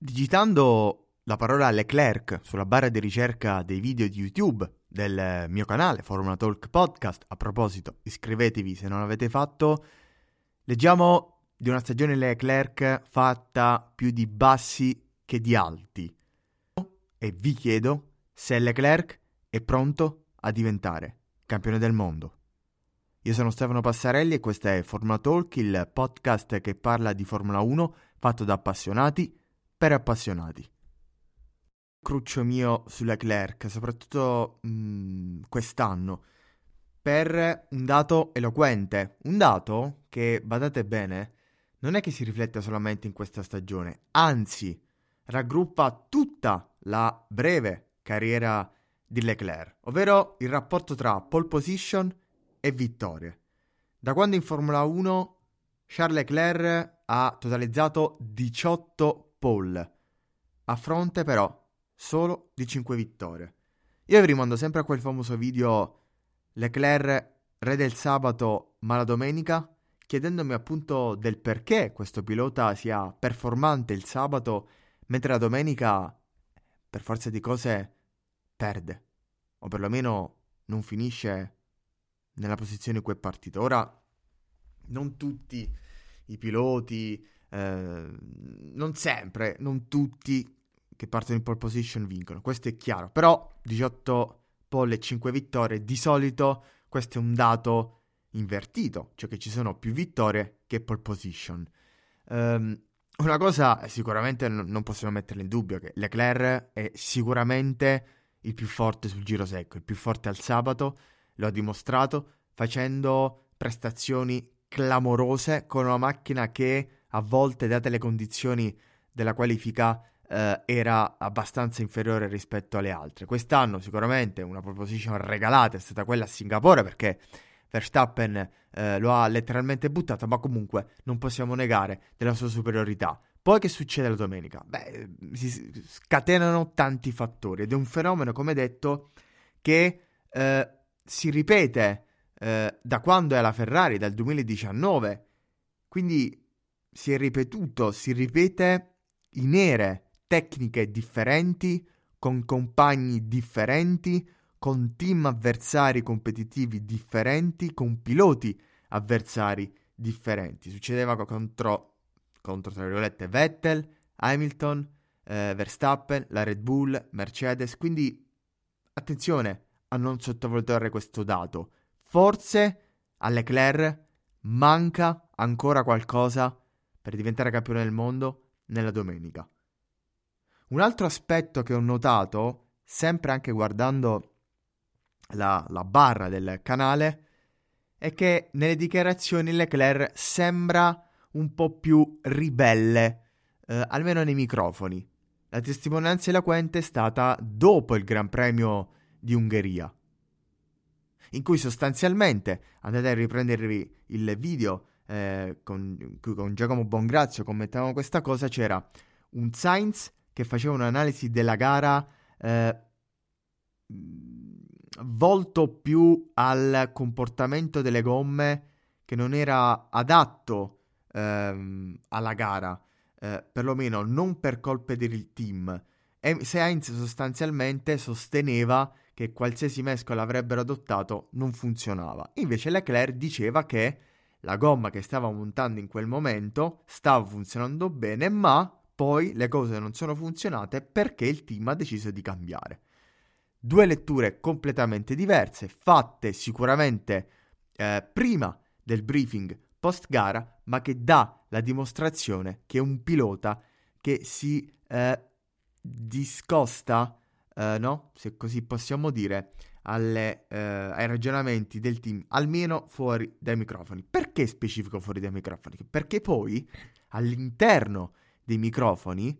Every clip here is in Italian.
Digitando la parola Leclerc sulla barra di ricerca dei video di YouTube del mio canale Formula Talk Podcast, a proposito, iscrivetevi se non l'avete fatto, leggiamo di una stagione Leclerc fatta più di bassi che di alti. E vi chiedo se Leclerc è pronto a diventare campione del mondo. Io sono Stefano Passarelli e questo è Formula Talk, il podcast che parla di Formula 1 fatto da appassionati per appassionati. Cruccio mio su Leclerc, soprattutto mh, quest'anno, per un dato eloquente, un dato che, badate bene, non è che si riflette solamente in questa stagione, anzi raggruppa tutta la breve carriera di Leclerc, ovvero il rapporto tra pole position e vittorie. Da quando in Formula 1 Charles Leclerc ha totalizzato 18 pole, a fronte però solo di 5 vittorie. Io vi rimando sempre a quel famoso video Leclerc re del sabato ma la domenica, chiedendomi appunto del perché questo pilota sia performante il sabato mentre la domenica per forza di cose perde o perlomeno non finisce nella posizione in cui è partito. Ora non tutti i piloti eh, non sempre, non tutti che partono in pole position vincono, questo è chiaro, però 18 pole e 5 vittorie, di solito questo è un dato invertito, cioè che ci sono più vittorie che pole position. Um, una cosa sicuramente non possiamo metterla in dubbio, che Leclerc è sicuramente il più forte sul giro secco, il più forte al sabato, lo ha dimostrato facendo prestazioni clamorose con una macchina che a volte, date le condizioni della qualifica, eh, era abbastanza inferiore rispetto alle altre. Quest'anno sicuramente una proposition regalata è stata quella a Singapore perché Verstappen eh, lo ha letteralmente buttato, ma comunque non possiamo negare della sua superiorità. Poi che succede la domenica? Beh, si scatenano tanti fattori ed è un fenomeno, come detto, che eh, si ripete eh, da quando è la Ferrari, dal 2019. Quindi si è ripetuto, si ripete in ere tecniche differenti, con compagni differenti, con team avversari competitivi differenti, con piloti avversari differenti. Succedeva contro, contro tra virgolette, Vettel, Hamilton, eh, Verstappen, la Red Bull, Mercedes. Quindi attenzione a non sottovalutare questo dato. Forse a Leclerc manca ancora qualcosa per diventare campione del mondo nella domenica. Un altro aspetto che ho notato, sempre anche guardando la, la barra del canale, è che nelle dichiarazioni Leclerc sembra un po' più ribelle, eh, almeno nei microfoni. La testimonianza eloquente è stata dopo il Gran Premio di Ungheria, in cui sostanzialmente andate a riprendervi il video eh, con, con Giacomo Bongrazio commentavamo questa cosa, c'era un Sainz che faceva un'analisi della gara eh, volto più al comportamento delle gomme che non era adatto ehm, alla gara, eh, perlomeno non per colpe del team. E Sainz sostanzialmente sosteneva che qualsiasi mescola avrebbero adottato non funzionava. Invece Leclerc diceva che la gomma che stava montando in quel momento stava funzionando bene, ma poi le cose non sono funzionate perché il team ha deciso di cambiare. Due letture completamente diverse, fatte sicuramente eh, prima del briefing post gara, ma che dà la dimostrazione che un pilota che si eh, discosta, eh, no? Se così possiamo dire, alle, eh, ai ragionamenti del team, almeno fuori dai microfoni. Perché specifico fuori dai microfoni? Perché poi all'interno dei microfoni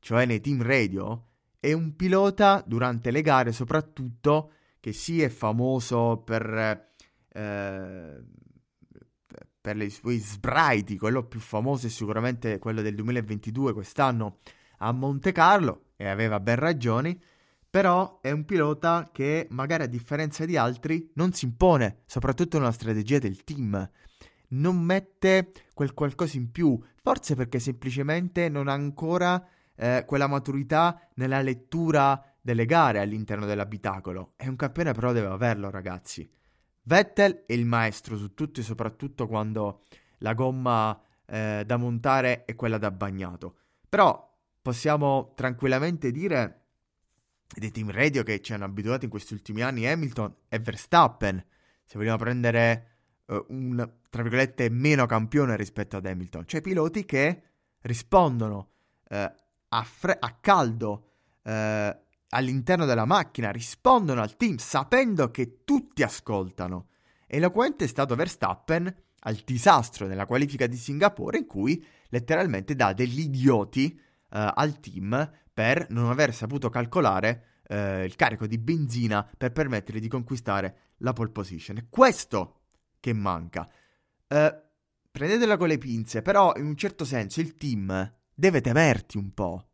cioè nei team radio, è un pilota durante le gare soprattutto che sì è famoso per, eh, per i suoi sbraiti, quello più famoso è sicuramente quello del 2022 quest'anno a Monte Carlo e aveva ben ragioni, però è un pilota che magari a differenza di altri non si impone, soprattutto nella strategia del team. Non mette quel qualcosa in più, forse perché semplicemente non ha ancora eh, quella maturità nella lettura delle gare all'interno dell'abitacolo. È un campione però deve averlo, ragazzi. Vettel è il maestro su tutto e soprattutto quando la gomma eh, da montare è quella da bagnato. Però possiamo tranquillamente dire dei team radio che ci hanno abituato in questi ultimi anni Hamilton e Verstappen. Se vogliamo prendere uh, un tra virgolette meno campione rispetto ad Hamilton, cioè piloti che rispondono uh, a, fre- a caldo eh, all'interno della macchina, rispondono al team sapendo che tutti ascoltano. Eloquente è stato Verstappen al disastro nella qualifica di Singapore in cui letteralmente dà degli idioti al team per non aver saputo calcolare eh, il carico di benzina per permettere di conquistare la pole position. È questo che manca. Eh, prendetela con le pinze, però in un certo senso il team deve temerti un po'.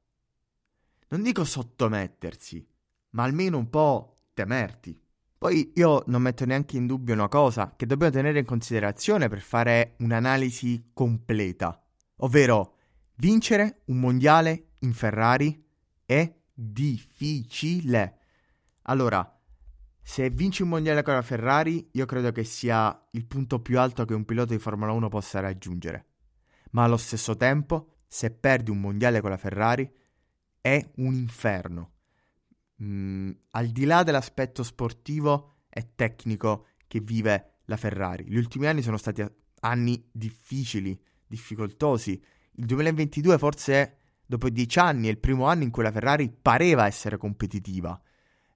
Non dico sottomettersi, ma almeno un po' temerti. Poi io non metto neanche in dubbio una cosa che dobbiamo tenere in considerazione per fare un'analisi completa, ovvero vincere un mondiale in Ferrari è difficile. Allora, se vinci un mondiale con la Ferrari, io credo che sia il punto più alto che un pilota di Formula 1 possa raggiungere. Ma allo stesso tempo se perdi un mondiale con la Ferrari è un inferno. Mm, al di là dell'aspetto sportivo e tecnico che vive la Ferrari, gli ultimi anni sono stati anni difficili, difficoltosi. Il 2022 forse dopo dieci anni è il primo anno in cui la Ferrari pareva essere competitiva,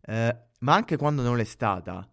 eh, ma anche quando non l'è stata,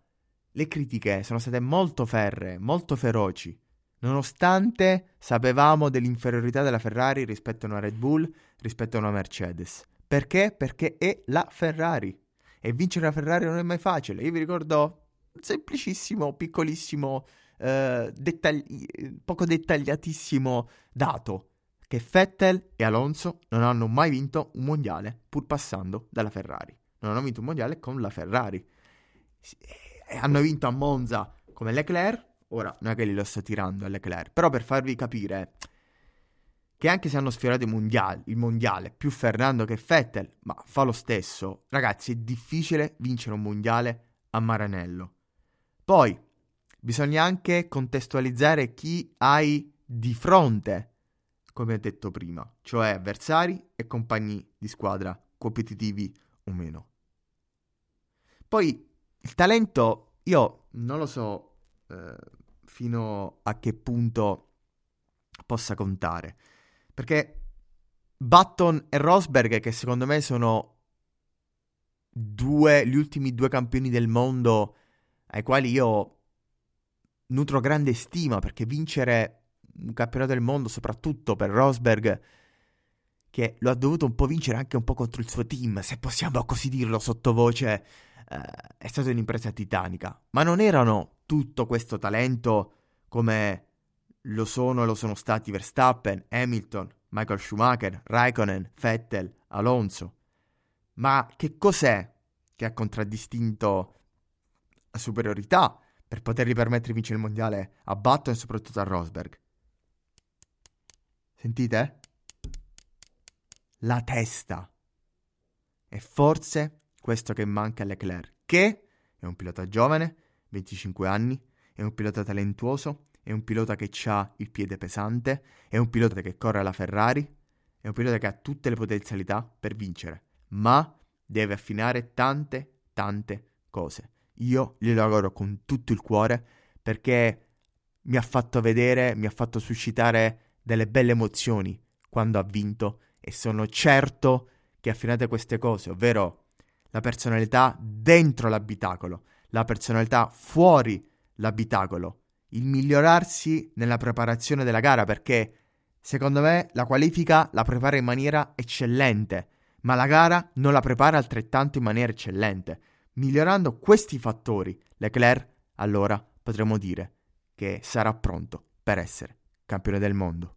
le critiche sono state molto ferre, molto feroci nonostante sapevamo dell'inferiorità della Ferrari rispetto a una Red Bull, rispetto a una Mercedes. Perché? Perché è la Ferrari. E vincere la Ferrari non è mai facile. Io vi ricordo un semplicissimo, piccolissimo, eh, dettagli- poco dettagliatissimo dato. Che Vettel e Alonso non hanno mai vinto un mondiale pur passando dalla Ferrari. Non hanno vinto un mondiale con la Ferrari. E hanno vinto a Monza come Leclerc, Ora, non è che lo sto tirando a Leclerc, però per farvi capire che anche se hanno sfiorato il mondiale, il mondiale più Fernando che Vettel, ma fa lo stesso, ragazzi, è difficile vincere un mondiale a Maranello. Poi, bisogna anche contestualizzare chi hai di fronte, come detto prima, cioè avversari e compagni di squadra competitivi o meno. Poi, il talento, io non lo so eh, fino a che punto possa contare. Perché Button e Rosberg, che secondo me sono due, gli ultimi due campioni del mondo ai quali io nutro grande stima, perché vincere un campionato del mondo, soprattutto per Rosberg, che lo ha dovuto un po' vincere anche un po' contro il suo team, se possiamo così dirlo sottovoce, eh, è stata un'impresa titanica. Ma non erano tutto questo talento come lo sono e lo sono stati Verstappen, Hamilton, Michael Schumacher, Raikkonen, Vettel, Alonso. Ma che cos'è che ha contraddistinto la superiorità per potergli permettere di vincere il mondiale a Button e soprattutto a Rosberg? Sentite? La testa. E forse questo che manca a Leclerc, che è un pilota giovane, 25 anni, è un pilota talentuoso, è un pilota che ha il piede pesante, è un pilota che corre alla Ferrari, è un pilota che ha tutte le potenzialità per vincere, ma deve affinare tante, tante cose. Io glielo auguro con tutto il cuore perché mi ha fatto vedere, mi ha fatto suscitare delle belle emozioni quando ha vinto e sono certo che affinate queste cose, ovvero la personalità dentro l'abitacolo, la personalità fuori l'abitacolo, il migliorarsi nella preparazione della gara perché Secondo me la qualifica la prepara in maniera eccellente, ma la gara non la prepara altrettanto in maniera eccellente. Migliorando questi fattori, Leclerc allora potremo dire che sarà pronto per essere campione del mondo.